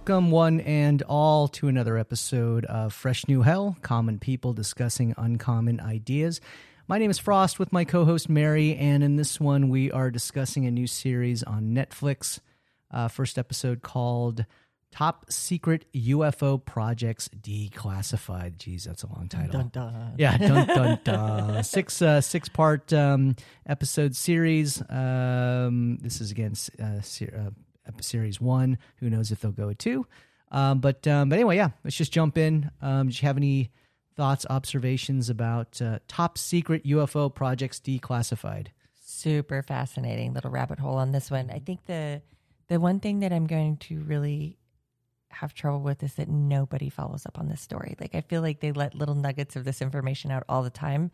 Welcome, one and all, to another episode of Fresh New Hell Common People Discussing Uncommon Ideas. My name is Frost with my co host Mary, and in this one, we are discussing a new series on Netflix. Uh, first episode called Top Secret UFO Projects Declassified. Geez, that's a long title. Dun, dun. Yeah, dun dun dun. six uh, six part um, episode series. Um, this is again uh, ser- uh, series one. Who knows if they'll go two? Um, but um, but anyway, yeah. Let's just jump in. Um, you have any thoughts, observations about uh, top secret UFO projects declassified? Super fascinating little rabbit hole on this one. I think the the one thing that I'm going to really have trouble with is that nobody follows up on this story. Like I feel like they let little nuggets of this information out all the time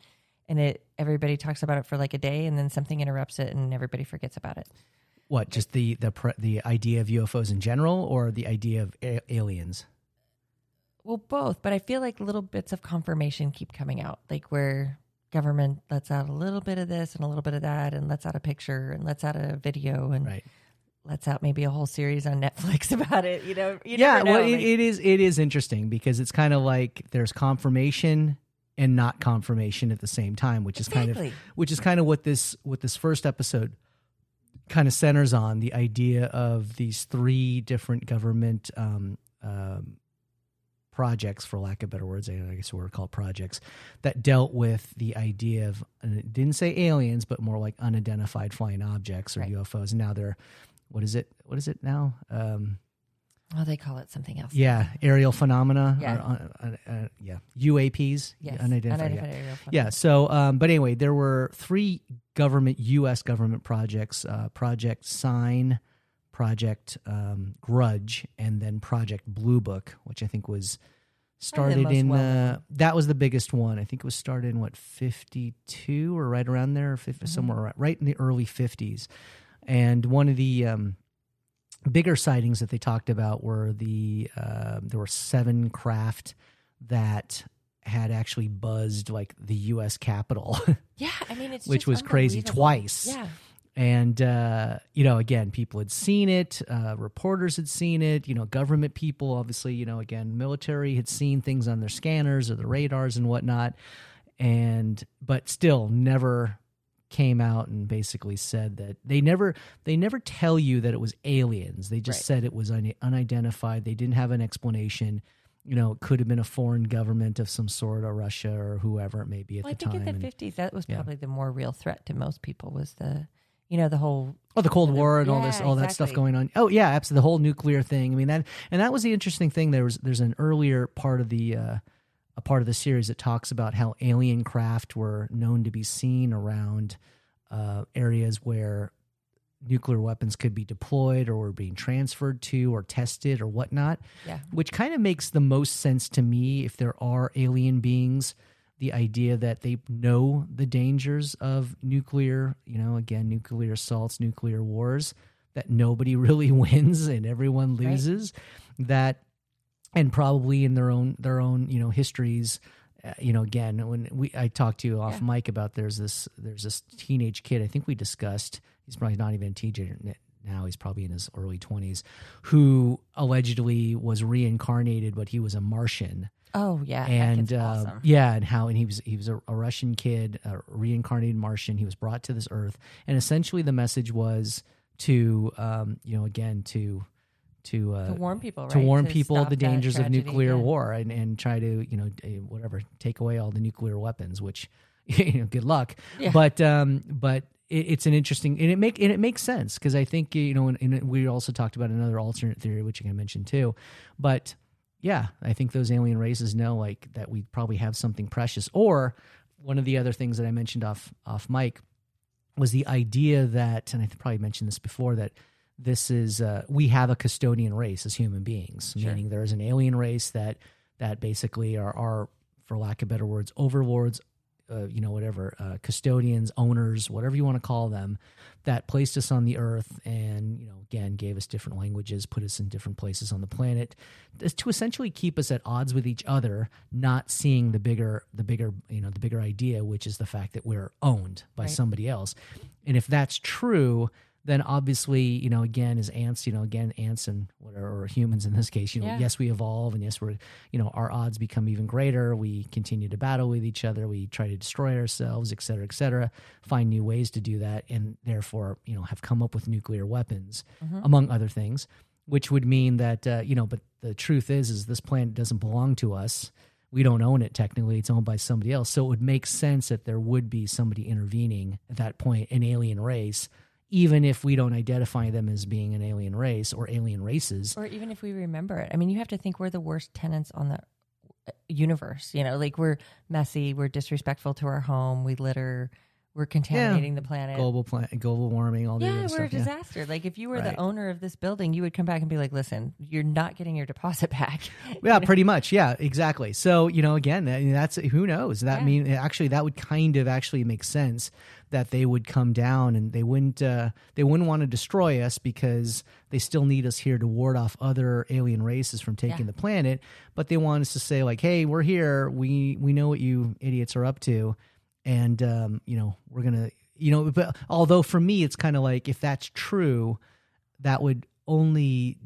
and it everybody talks about it for like a day and then something interrupts it and everybody forgets about it. What just the the pre- the idea of UFOs in general, or the idea of a- aliens? Well, both, but I feel like little bits of confirmation keep coming out, like where government lets out a little bit of this and a little bit of that, and lets out a picture and lets out a video and Right. lets out maybe a whole series on Netflix about it. You know, you yeah know. well it, like- it is it is interesting because it's kind of like there's confirmation and not confirmation at the same time which is kind of which is kind of what this what this first episode kind of centers on the idea of these three different government um, um, projects for lack of better words i guess we're called projects that dealt with the idea of and it didn't say aliens but more like unidentified flying objects or Right. ufos and now they're what is it what is it now um, oh, they call it something else. yeah, aerial phenomena. Yeah. Or, uh, uh, uh, yeah, UAPs. Yes. unidentified. yeah. Unidentified aerial Yeah. So, um, but anyway, there were three government, U.S. government projects: uh, Project Sign, Project um, Grudge, and then Project Blue Book, which I think was started in. Uh, that was the biggest one. I think it was started in what fifty-two or right around there, or 50, Mm-hmm. somewhere right, right in the early fifties. And one of the um, bigger sightings that they talked about were the uh, there were seven craft that had actually buzzed like the U.S. Capitol, Yeah, I mean, it's which just was crazy twice. Yeah, And uh, you know, again, people had seen it. Uh, reporters had seen it. You know, government people, obviously, you know, again, military had seen things on their scanners or the radars and whatnot. And but still, never came out and basically said that they never they never tell you that it was aliens. They just Right. said it was un- unidentified. They didn't have an explanation. You know, it could have been a foreign government of some sort, or Russia or whoever it may be at well, I think time. in the fifties that was yeah. probably the more real threat to most people was the, you know, the whole Oh, the Cold the- War and all this, yeah, all that stuff going on. Oh, yeah, absolutely. The whole nuclear thing. I mean that, and that was the interesting thing. There was there's an earlier part of the uh, a part of the series that talks about how alien craft were known to be seen around uh, areas where nuclear weapons could be deployed or were being transferred to or tested or whatnot. yeah. Which kind of makes the most sense to me if there are alien beings. The idea that they know the dangers of nuclear, you know, again, nuclear assaults, nuclear wars, that nobody really wins and everyone Right. loses. That, and probably in their own their own you know histories, uh, you know, again, when we I talked to you off Yeah. mic about there's this there's this teenage kid. I think we discussed. He's probably not even a teenager now. He's probably in his early twenties, who allegedly was reincarnated, but he was a Martian Oh yeah, and uh, awesome. yeah, and how and he was he was a, a Russian kid, a reincarnated Martian. He was brought to this Earth, and essentially the message was to um, you know again to to uh, to warn people, right? to warn people the dangers of nuclear war and, and try to you know eh, whatever take away all the nuclear weapons which you know good luck Yeah. but um but it, it's an interesting and it make and it makes sense because I think you know and, and we also talked about another alternate theory which I can mention too but yeah I think those alien races know like that we probably have something precious or one of the other things that I mentioned off off mic was the idea that and I probably mentioned this before that this is uh, we have a custodian race as human beings, Sure. meaning there is an alien race that that basically are, are for lack of better words, overlords, uh, you know, whatever, uh, custodians, owners, whatever you want to call them, that placed us on the earth and you know again gave us different languages, put us in different places on the planet, is to essentially keep us at odds with each other, not seeing the bigger the bigger you know the bigger idea, which is the fact that we're owned by Right. somebody else, and if that's true then obviously, you know, again, as ants, you know, again, ants and whatever, or humans in this case, you know, Yeah. yes, we evolve and yes, we're, you know, our odds become even greater. We continue to battle with each other. We try to destroy ourselves, et cetera, et cetera, find new ways to do that. And therefore, you know, have come up with nuclear weapons, among other things, which would mean that, uh, you know, but the truth is, is this planet doesn't belong to us. We don't own it technically. It's owned by somebody else. So it would make sense that there would be somebody intervening at that point, an alien race, even if we don't identify them as being an alien race or alien races. Or even if we remember it. I mean, you have to think we're the worst tenants on the uh, universe. You know, like we're messy, we're disrespectful to our home, we litter, we're contaminating the planet. Global plan, global warming, all the yeah, we're a stuff. Yeah. disaster. Like if you were Right. the owner of this building, you would come back and be like, "Listen, you're not getting your deposit back." yeah, pretty much. Yeah, exactly. So you know, again, that, that's who knows. That Yeah. mean actually that would kind of actually make sense that they would come down and they wouldn't uh, they wouldn't want to destroy us because they still need us here to ward off other alien races from taking Yeah. the planet. But they want us to say like, hey, we're here. We we know what you idiots are up to, and um, you know we're gonna you know. But although for me, it's kind of like if that's true, that would only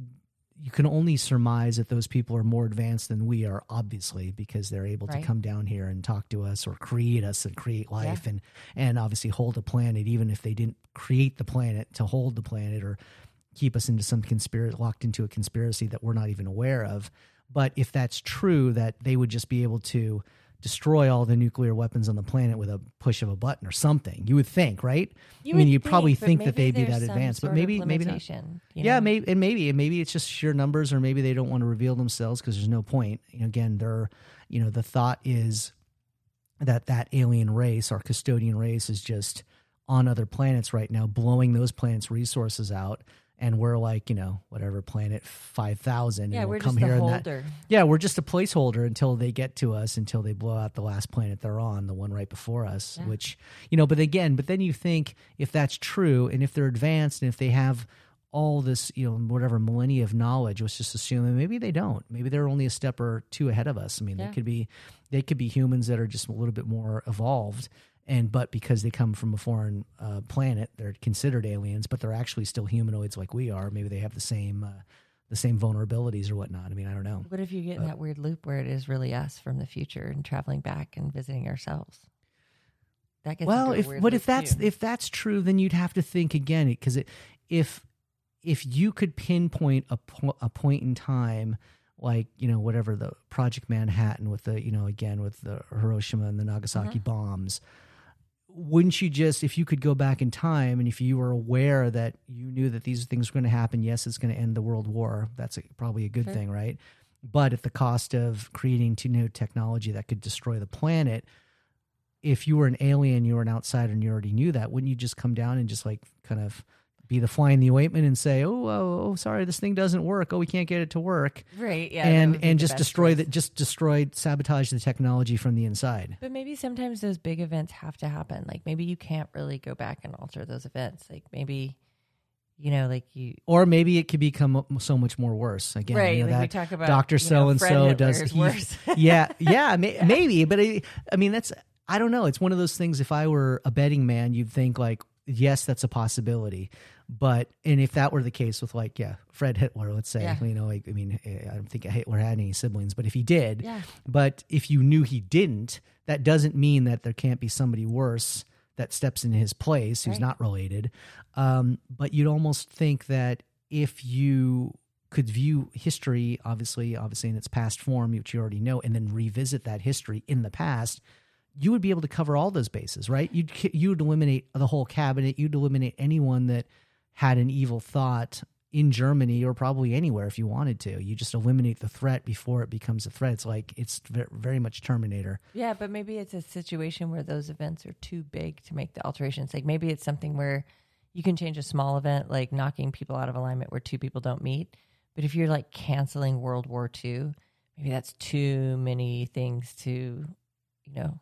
you can only surmise that those people are more advanced than we are obviously because they're able to come down here and talk to us or create us and create life and and obviously hold a planet even if they didn't create the planet to hold the planet or keep us into some conspiracy locked into a conspiracy that we're not even aware of but if that's true that they would just be able to destroy all the nuclear weapons on the planet with a push of a button or something you would think right? You i mean would you probably think that they'd be that advanced but maybe maybe not. you yeah, maybe and maybe and maybe it's just sheer numbers, or maybe they don't want to reveal themselves because there's no point. You know, again, they're you know the thought is that that alien race, our custodian race, is just on other planets right now, blowing those planets' resources out, and we're like you know whatever planet five thousand, Yeah, and we're come just the here and that yeah, we're just a placeholder until they get to us, until they blow out the last planet they're on, the one right before us, Yeah. which, you know, but again, but then you think if that's true and if they're advanced and if they have all this, you know, whatever millennia of knowledge, let's just assume that maybe they don't. Maybe they're only a step or two ahead of us. I mean, Yeah. they could be, they could be humans that are just a little bit more evolved. And but because they come from a foreign uh, planet, they're considered aliens, but they're actually still humanoids like we are. Maybe they have the same uh, the same vulnerabilities or whatnot. I mean, I don't know. What if you get in that weird loop where it is really us from the future and traveling back and visiting ourselves? That gets well if but if that's too. if that's true then you'd have to think again because it, if if you could pinpoint a, po- a point in time like you know whatever the project manhattan with the you know again with the hiroshima and the nagasaki Mm-hmm. bombs wouldn't you just if you could go back in time and if you were aware that you knew that these things were going to happen yes it's going to end the world war that's a, probably a good Sure. thing right but at the cost of creating to new technology that could destroy the planet if you were an alien you were an outsider and you already knew that wouldn't you just come down and just like kind of be the fly in the ointment and say oh oh, oh sorry this thing doesn't work oh we can't get it to work right, yeah, and and just destroy that just destroy sabotage the technology from the inside But maybe sometimes those big events have to happen. Like maybe you can't really go back and alter those events. Like maybe, you know, like you. or maybe it could become so much more worse again right. you know, like we talk about Doctor So and So does he- worse. yeah yeah, may, maybe but I, I mean that's i don't know it's one of those things if i were a betting man you'd think like yes that's a possibility but and if that were the case with like yeah fred hitler let's say Yeah. you know like, i mean eh, i don't think hitler had any siblings but if he did yeah. but if you knew he didn't that doesn't mean that there can't be somebody worse that steps in his place who's Right. not related um, but you'd almost think that if you could view history obviously obviously in its past form which you already know and then revisit that history in the past you would be able to cover all those bases right? You'd you'd eliminate the whole cabinet. You'd eliminate anyone that had an evil thought in Germany or probably anywhere if you wanted to. You just eliminate the threat before it becomes a threat. It's like it's very much terminator. Yeah, but maybe it's a situation where those events are too big to make the alterations. Like maybe it's something where you can change a small event, like knocking people out of alignment where two people don't meet. But if you're like canceling World War II, maybe that's too many things to, you know,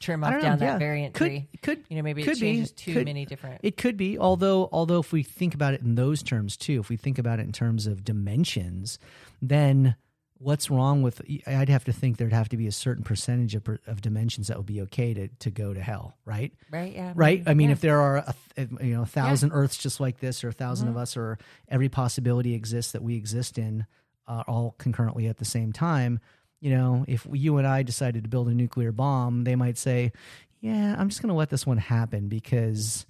trim off don't know, down yeah. that variant could tree. could You know, maybe could it be, changes too could- many different. It could be, although although if we think about it in those terms too, if we think about it in terms of dimensions, then what's wrong with i'd have to think there'd have to be a certain percentage of, of dimensions that would be okay to, to go to hell right right yeah right i mean yeah. if there are a, you know a thousand earths just like this or a 1000 of us or every possibility exists that we exist in uh, all concurrently at the same time you know if you and i decided to build a nuclear bomb they might say yeah i'm just going to let this one happen because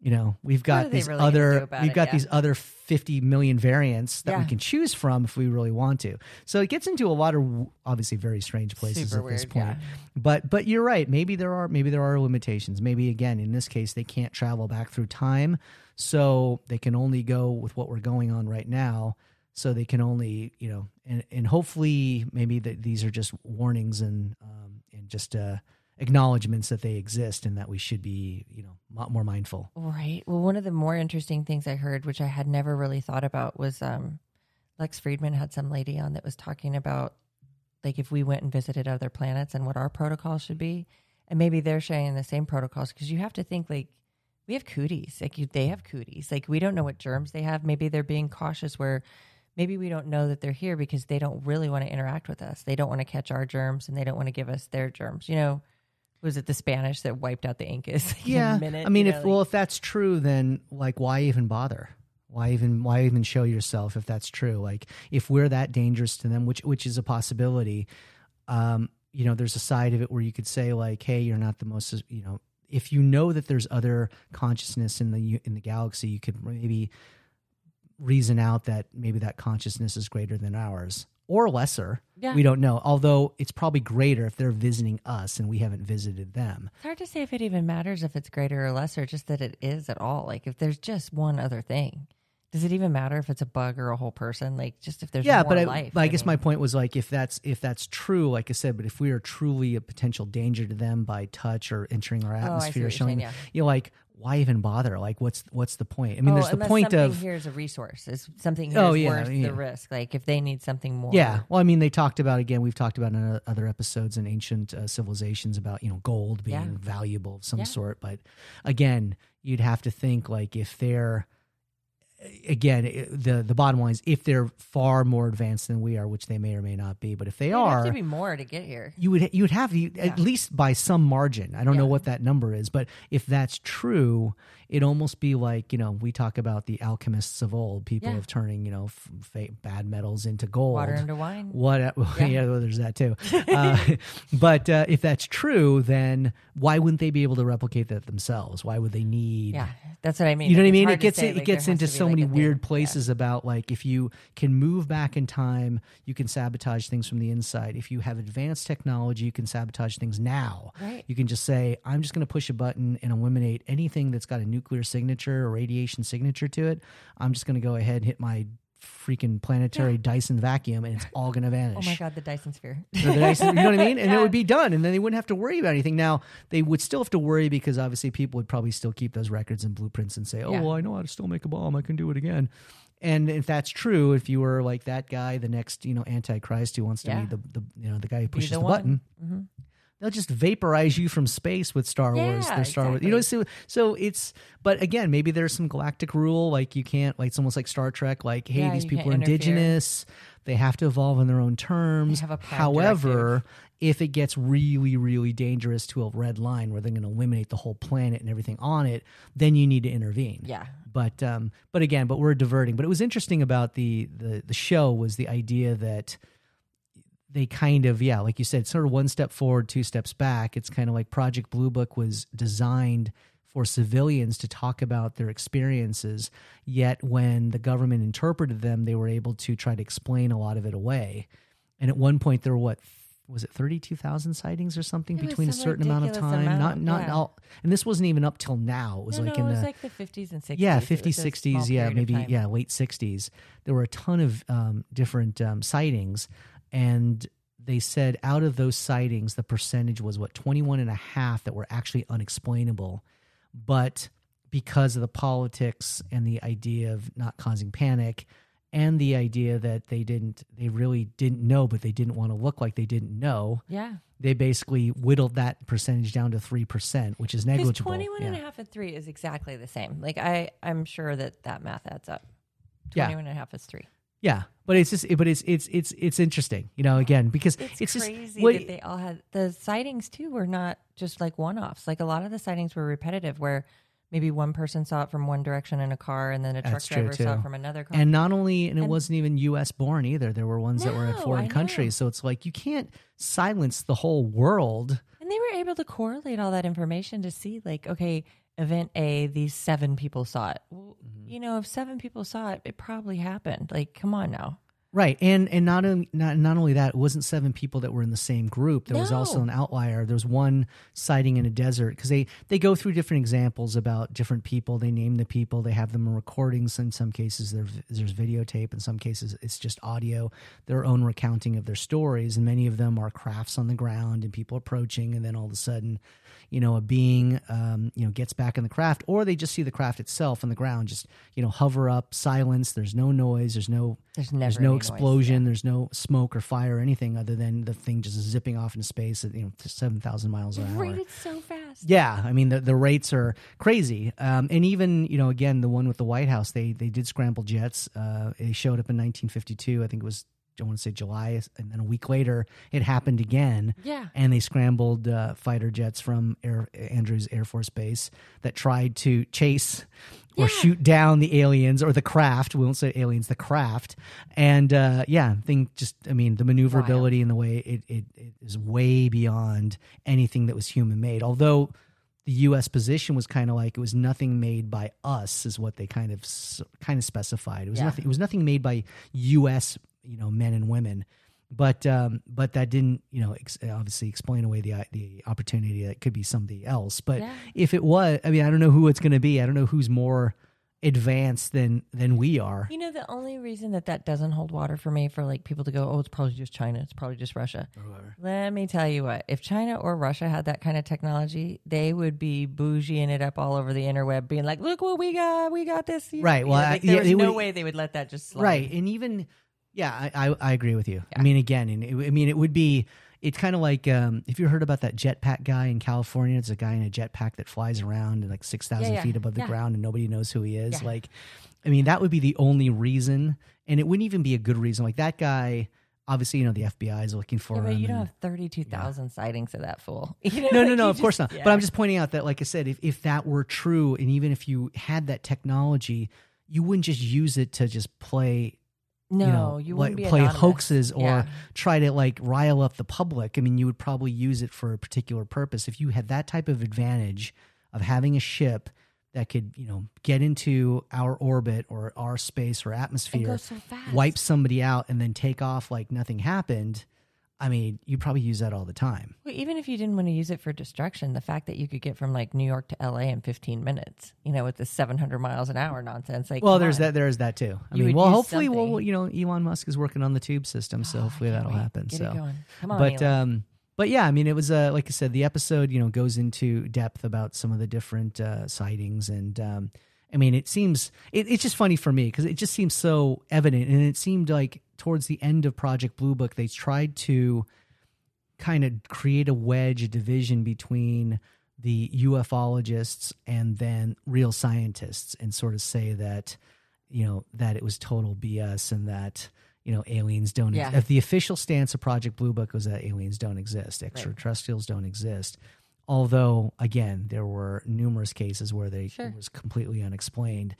you know we've got these really other we've it? got Yeah. these other 50 million variants that we can choose from if we really want to so it gets into a lot of obviously very strange places Super at this point yeah. but but you're right maybe there are maybe there are limitations maybe again in this case they can't travel back through time so they can only go with what we're going on right now so they can only you know and and hopefully maybe that these are just warnings and um and just uh acknowledgments that they exist and that we should be you know mo- more mindful Right. Well, one of the more interesting things I heard, which I had never really thought about, was um, Lex Fridman had some lady on that was talking about like if we went and visited other planets and what our protocol should be, and maybe they're sharing the same protocols because you have to think like we have cooties, like you, they have cooties, like we don't know what germs they have. Maybe they're being cautious where maybe we don't know that they're here because they don't really want to interact with us. They don't want to catch our germs and they don't want to give us their germs. You know, was it the Spanish that wiped out the Incas? in a yeah minute, i mean you if know, like- well if that's true then like why even bother why even why even show yourself if that's true like if we're that dangerous to them which which is a possibility um you know there's a side of it where you could say like hey you're not the most you know if you know that there's other consciousness in the in the galaxy you could maybe reason out that maybe that consciousness is greater than ours or lesser Yeah. we don't know although it's probably greater if they're visiting us and we haven't visited them It's hard to say if it even matters if it's greater or lesser, just that it is at all. Like if there's just one other thing, does it even matter if it's a bug or a whole person? Like just if there's yeah more but I, life. but I guess my point was like if that's if that's true like i said but if we are truly a potential danger to them by touch or entering our Oh, I atmosphere you're showing yeah. you know like why even bother like what's what's the point i mean oh, there's the point something of here is a resource. Is something here Oh, is yeah, worth yeah. the risk? Like if they need something more. yeah well i mean they talked about again we've talked about in other episodes in ancient uh, civilizations about you know gold being Yeah. valuable of some sort but again you'd have to think like if they're again the the bottom line is if they're far more advanced than we are which they may or may not be but if they It'd are have to be more to get here. you would you would have you, Yeah. at least by some margin. I don't know what that number is, but if that's true, it almost be like you know we talk about the alchemists of old, people Yeah. of turning you know f- bad metals into gold. Water into wine. What? Yeah, Yeah. well, there's that too. uh, but uh, if that's true, then why wouldn't they be able to replicate that themselves? Why would they need? That's what I mean. You know what I mean? It gets say, it, like, gets into so like, many a thing. weird Yeah. places about like if you can move back in time, you can sabotage things from the inside. If you have advanced technology, you can sabotage things now. Right. You can just say, I'm just going to push a button and eliminate anything that's got a nuclear signature or radiation signature to it. I'm just going to go ahead and hit my freaking planetary Dyson vacuum and it's all going to vanish. Oh my god, the Dyson sphere. The Dyson- you know what I mean? And it would be done, and then they wouldn't have to worry about anything. Now they would still have to worry because obviously people would probably still keep those records and blueprints and say, "Oh, Yeah. well, I know how to still make a bomb. I can do it again." And if that's true, if you were like that guy, the next you know Antichrist who wants to Yeah. be the, the you know the guy who pushes the, the button, one. They'll just vaporize you from space with Star Wars. Yeah, Their Star Wars, you know. So, so it's, but again, maybe there's some galactic rule, like you can't, like it's almost like Star Trek, like hey, Yeah, these people are indigenous, they have to evolve on their own terms. have a prime However, if it gets really, really dangerous to a red line where they're going to eliminate the whole planet and everything on it, then you need to intervene. Yeah. But um, but again, but we're diverting. But it was interesting about the the the show was the idea that they kind of yeah like you said sort of one step forward two steps back. It's kind of like project blue book was designed for civilians to talk about their experiences yet when the government interpreted them they were able to try to explain a lot of it away. And at one point there were what was it 32,000 sightings or something It between a certain amount of time? Not amount, not yeah. all and this wasn't even up till now. It was no, like no, in it was the like the 50s and 60s. yeah It 50s 60s yeah maybe yeah late 60s there were a ton of um, different um, sightings and they said out of those sightings the percentage was what 21 and a half that were actually unexplainable but because of the politics and the idea of not causing panic and the idea that they didn't they really didn't know but they didn't want to look like they didn't know Yeah. they basically whittled that percentage down to 3% which is negligible 21 and a half and 3 is exactly the same. Like I I'm sure that that math adds up. Yeah. 21 and a half is 3. Yeah, but it's just, but it's it's it's it's interesting, you know. Again, because It's, it's, crazy just what, that they all had the sightings too were not just like one offs. Like a lot of the sightings were repetitive, where maybe one person saw it from one direction in a car, and then a truck driver saw it from another car. and not only, and it wasn't even U.S. born either. There were ones that were in foreign countries. So it's like you can't silence the whole world. And they were able to correlate all that information to see, like, okay, event A, these seven people saw it. Well, Mm-hmm. you know, if seven people saw it, it probably happened. Like, come on now. Right, and and not only not, not only that, it wasn't seven people that were in the same group. There was also an outlier. There was one sighting in a desert because they they go through different examples about different people. They name the people. They have them in recordings. In some cases, there's there's videotape. In some cases, it's just audio. Their own recounting of their stories, and many of them are crafts on the ground and people approaching, and then all of a sudden, you know, a being um, you know gets back in the craft, or they just see the craft itself on the ground, just you know hover up, silence. There's no noise. There's no There's never there's no any noise, explosion. There's no smoke or fire or anything other than the thing just zipping off into space at you know seven thousand miles an hour. Rated so fast. Yeah, I mean the the rates are crazy, um, and even you know again the one with the White House, they they did scramble jets. Uh, they showed up in 1952. I think it was I want to say July, and then a week later it happened again. Yeah. And they scrambled uh, fighter jets from Air, Andrews Air Force Base that tried to chase or Yeah. shoot down the aliens or the craft. We won't say aliens, the craft. And uh, yeah, thing just, I mean, the maneuverability and the way it, it, it is way beyond anything that was human made. Although the U.S. position was kind of like it was nothing made by us, is what they kind of kind of specified. It was Yeah. nothing. It was nothing made by U.S. you know men and women. But um, but that didn't you know ex- obviously explain away the the opportunity that it could be somebody else. But Yeah. if it was, I mean, I don't know who it's going to be. I don't know who's more advanced than than we are. You know, the only reason that that doesn't hold water for me for like people to go, oh, it's probably just China, it's probably just Russia. Let me tell you what, if China or Russia had that kind of technology, they would be bougieing it up all over the interweb, being like, look what we got, we got this. You know, Right, you well, know, I- like, there yeah, was no would- way they would let that just slide. right and even yeah i i, I agree with you i mean again and it, i mean it would be it's kind of like um, if you heard about that jetpack guy in California, it's a guy in a jetpack that flies around at like six thousand Yeah, yeah, feet above the yeah. ground and nobody knows who he is. Yeah. Like, I mean, that would be the only reason, and it wouldn't even be a good reason. Like that guy, obviously, you know, the FBI is looking for Yeah, but you don't and- have 32,000 sightings of that fool. You know, no, like, no, no, of course not. yeah. But I'm just pointing out that, like I said, if, if that were true, and even if you had that technology, you wouldn't just use it to just play no, you know, you like play anonymous. hoaxes or Yeah. try to like rile up the public. I mean, you would probably use it for a particular purpose. If you had that type of advantage of having a ship that could, you know, get into our orbit or our space or atmosphere, so wipe somebody out, and then take off like nothing happened. I mean, you probably use that all the time. Well, even if you didn't want to use it for destruction, the fact that you could get from like New York to LA in 15 minutes, you know, with the 700 miles an hour nonsense. Like, Well, there's on. that. There's that too. I You mean, well, hopefully, we'll, something. you know, Elon Musk is working on the tube system, so Oh, hopefully that'll wait. happen. Get so, it going. Come on, but Elon. um but yeah i mean it was uh like i said the episode you know goes into depth about some of the different uh sightings and um i mean it seems it, it's just funny for me because it just seems so evident and it seemed like towards the end of project blue book they tried to kind of create a wedge a division between the ufologists and then real scientists and sort of say that you know that it was total bs and that you know aliens don't Yeah. if the official stance of project blue book was that aliens don't exist extraterrestrials don't exist although again there were numerous cases where they Sure. it was completely unexplained.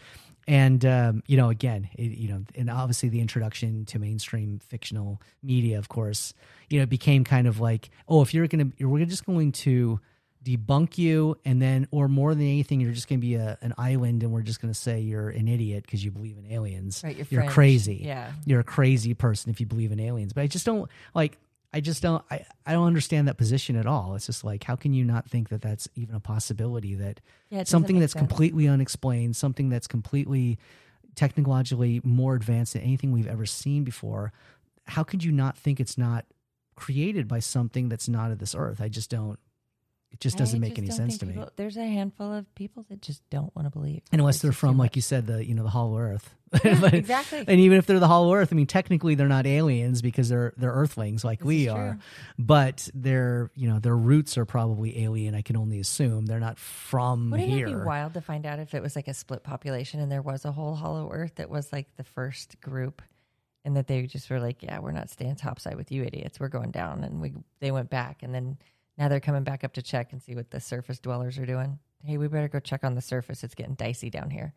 And um, you know again it, you know and obviously the introduction to mainstream fictional media of course you know it became kind of like oh if you're gonna we're just going to debunk you and then or more than anything you're just going to be a, an island and we're just going to say you're an idiot because you believe in aliens. Right, you're you're crazy. Yeah. you're a crazy person if you believe in aliens. But i just don't like i just don't I, I don't understand that position at all it's just like how can you not think that that's even a possibility that Yeah, something that's sense. completely unexplained something that's completely technologically more advanced than anything we've ever seen before how could you not think it's not created by something that's not of this earth i just don't it just doesn't make just any sense to me There's a handful of people that just don't want to believe. unless they're from like you said the you know the hollow earth Yeah, But- exactly. and even if they're the hollow earth i mean technically they're not aliens because they're they're earthlings like This we are but their you know their roots are probably alien i can only assume they're not from Wouldn't here it would be wild to find out if it was like a split population and there was a whole hollow earth that was like the first group and that they just were like, "Yeah, we're not staying topside with you idiots. We're going down." And we they went back, and then now they're coming back up to check and see what the surface dwellers are doing. Hey, we better go check on the surface. It's getting dicey down here.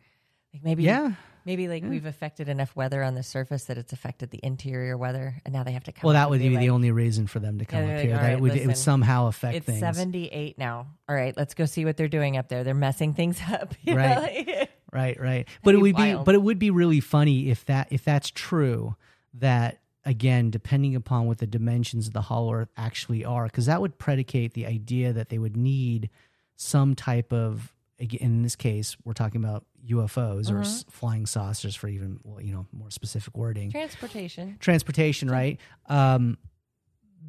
Like maybe, Yeah. maybe like we've affected enough weather on the surface that it's affected the interior weather, and now they have to come. Well, that would be like, the only reason for them to come they're up here. "All That right, would it would somehow affect It's things. seventy eight now. All right, let's go see what they're doing up there. They're messing things up. Right. like- Right, right. But it would be but it would be really funny if that if that's true that again depending upon what the dimensions of the hollow earth actually are because that would predicate the idea that they would need some type of again, in this case we're talking about UFOs or s- flying saucers for even well, you know more specific wording Transportation. transportation, right? Um,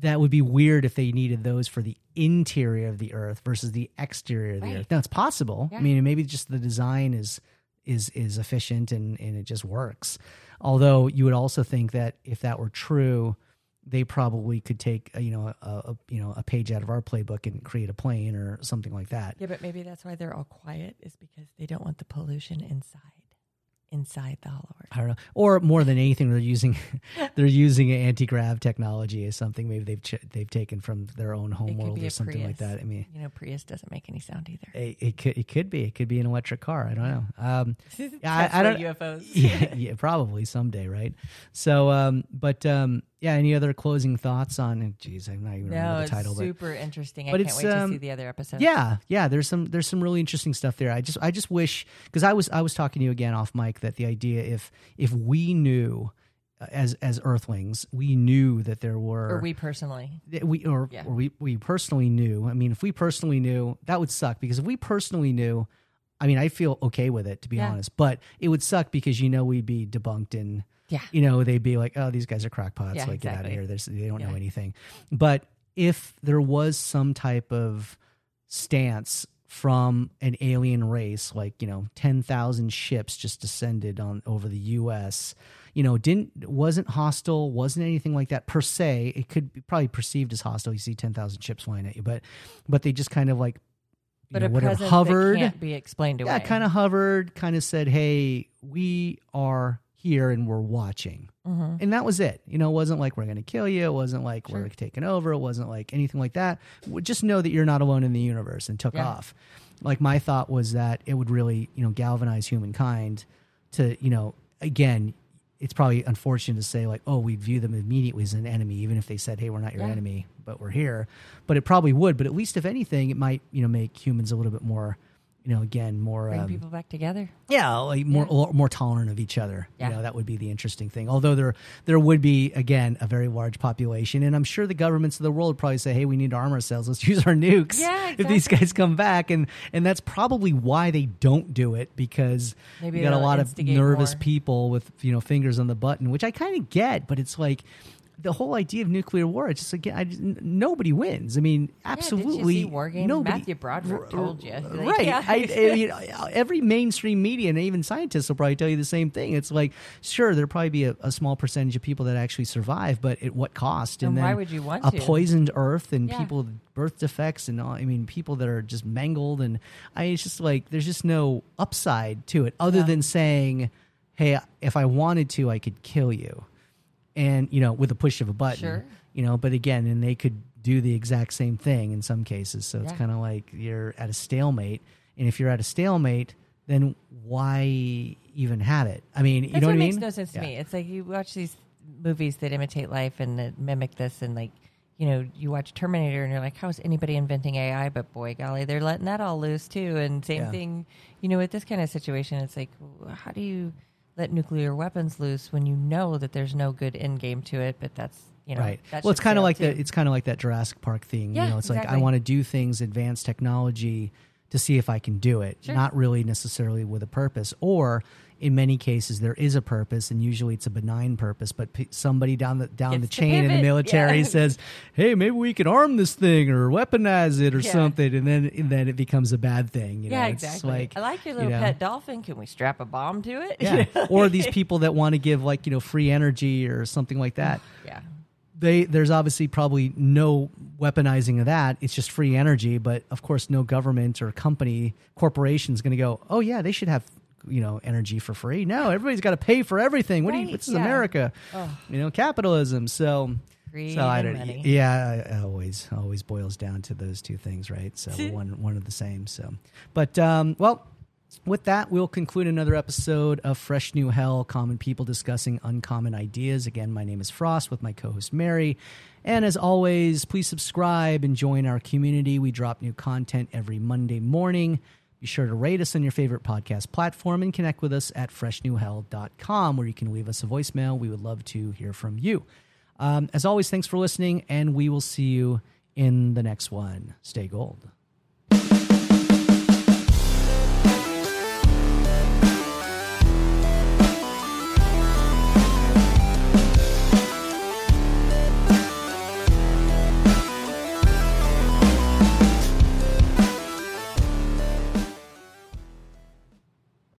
that would be weird if they needed those for the interior of the Earth versus the exterior of the Right. Earth. Now it's possible. I mean, maybe just the design is is is efficient and and it just works. Although you would also think that if that were true, they probably could take a, you know a, a you know a page out of our playbook and create a plane or something like that. Yeah, but maybe that's why they're all quiet is because they don't want the pollution inside, inside the hollow earth. I don't know. Or more than anything, they're using they're using anti grav technology as something maybe they've ch- they've taken from their own It home could world or something like that. I mean, You know, Prius doesn't make any sound either. it, it could it could be it could be an electric car. I don't know. Um, I- I don't- UFOs. yeah, yeah, probably someday, right? So, um, but um, yeah. Any other closing thoughts on? Geez, I'm not even No, remember the it's title, but super interesting. I but can't wait to um, see the other episodes. yeah, yeah. There's some there's some really interesting stuff there. I just I just wish because I was I was talking to you again off mic that the idea if if we knew uh, as as Earthlings we knew that there were Or we personally. we or, Yeah. or we we personally knew. I mean, if we personally knew, that would suck because if we personally knew, I mean, I feel okay with it to be Yeah. honest. But it would suck because you know we'd be debunked and Yeah. you know they'd be like, oh, these guys are crackpots. Yeah, like get out of exactly. here. There's, they don't know anything. But if there was some type of stance from an alien race, like you know, ten thousand ships just descended on over the U.S. You know, didn't wasn't hostile, wasn't anything like that per se. It could be probably perceived as hostile. You see ten thousand ships flying at you, but but they just kind of like you But know, a whatever hovered can't be explained away. yeah, kind of hovered, kind of said, "Hey, we are here and we're watching," hmm and that was it. You know, it wasn't like we're going to kill you. It wasn't like Sure. we're taking over. It wasn't like anything like that. Just know that you're not alone in the universe, and took Yeah. off. Like my thought was that it would really, you know, galvanize humankind to, you know, again. It's probably unfortunate to say like, oh, we view them immediately as an enemy, even if they said, "Hey, we're not your Yeah. enemy, but we're here." But it probably would. But at least, if anything, it might, you know, make humans a little bit more, you know, again, more Bring um, people back together. yeah, like more more tolerant of each other. Yeah. You know, that would be the interesting thing. Although there there would be again a very large population, and I'm sure the governments of the world probably say, "Hey, we need to arm ourselves. Let's use our nukes." Yeah, If these guys come back, and and that's probably why they don't do it because Maybe you got a lot of nervous more. people with you know fingers on the button, which I kind of get, but it's like. The whole idea of nuclear war, it's just again, I nobody wins. I mean, absolutely, Yeah, did you see War Games? nobody. Matthew Broderick R- told you. Like, right? yeah. I, I mean, uh, every mainstream media and even scientists will probably tell you the same thing. It's like, sure, there'll probably be a, a small percentage of people that actually survive, but at what cost? And then why would you want a to? poisoned Earth and Yeah. people with birth defects and all? I mean, people that are just mangled, and I it's just like there's just no upside to it other than saying, "Hey, if I wanted to, I could kill you," and you know, with a push of a button, Sure. you know. But again, and they could do the exact same thing in some cases. So it's Yeah. kind of like you're at a stalemate, and if you're at a stalemate, then why even have it? I mean, you know what what I makes mean? no sense Yeah. to me. It's like you watch these movies that imitate life and that mimic this, and like you know, you watch Terminator, and you're like, how is anybody inventing AI? But boy, golly, they're letting that all loose too. And same Yeah. thing, you know, with this kind of situation, it's like, how do you let nuclear weapons loose when you know that there's no good end game to it? But that's you know, right. Well, it's kind of like too. that. It's kind of like that Jurassic Park thing. Yeah, you know, it's like I want to do things, advanced technology, to see if I can do it. Sure. Not really necessarily with a purpose, or in many cases there is a purpose, and usually it's a benign purpose. But p- somebody down the down the chain in the military yeah. says, "Hey, maybe we can arm this thing or weaponize it or Yeah. something," and then and then it becomes a bad thing. You know? yeah, It's exactly. like, I like your you little know, pet dolphin. Can we strap a bomb to it? Yeah. or these people that want to give like you know free energy or something like that yeah. They there's obviously probably no weaponizing of that. It's just free energy, but of course, no government or company corporation is going to go. Oh yeah, they should have you know energy for free. No, everybody's got to pay for everything. What do you? Right, This is yeah. America, you know, capitalism. So. So I don't. money. Yeah, it always always boils down to those two things, right? So one one of the same. So, but um, well, with that, we'll conclude another episode of Fresh New Hell: Common People Discussing Uncommon Ideas. Again, my name is Frost with my co-host Mary, and as always, please subscribe and join our community. We drop new content every Monday morning. Be sure to rate us on your favorite podcast platform and connect with us at freshnewhell.com where you can leave us a voicemail. We would love to hear from you. Um, as always, thanks for listening, and we will see you in the next one. Stay gold.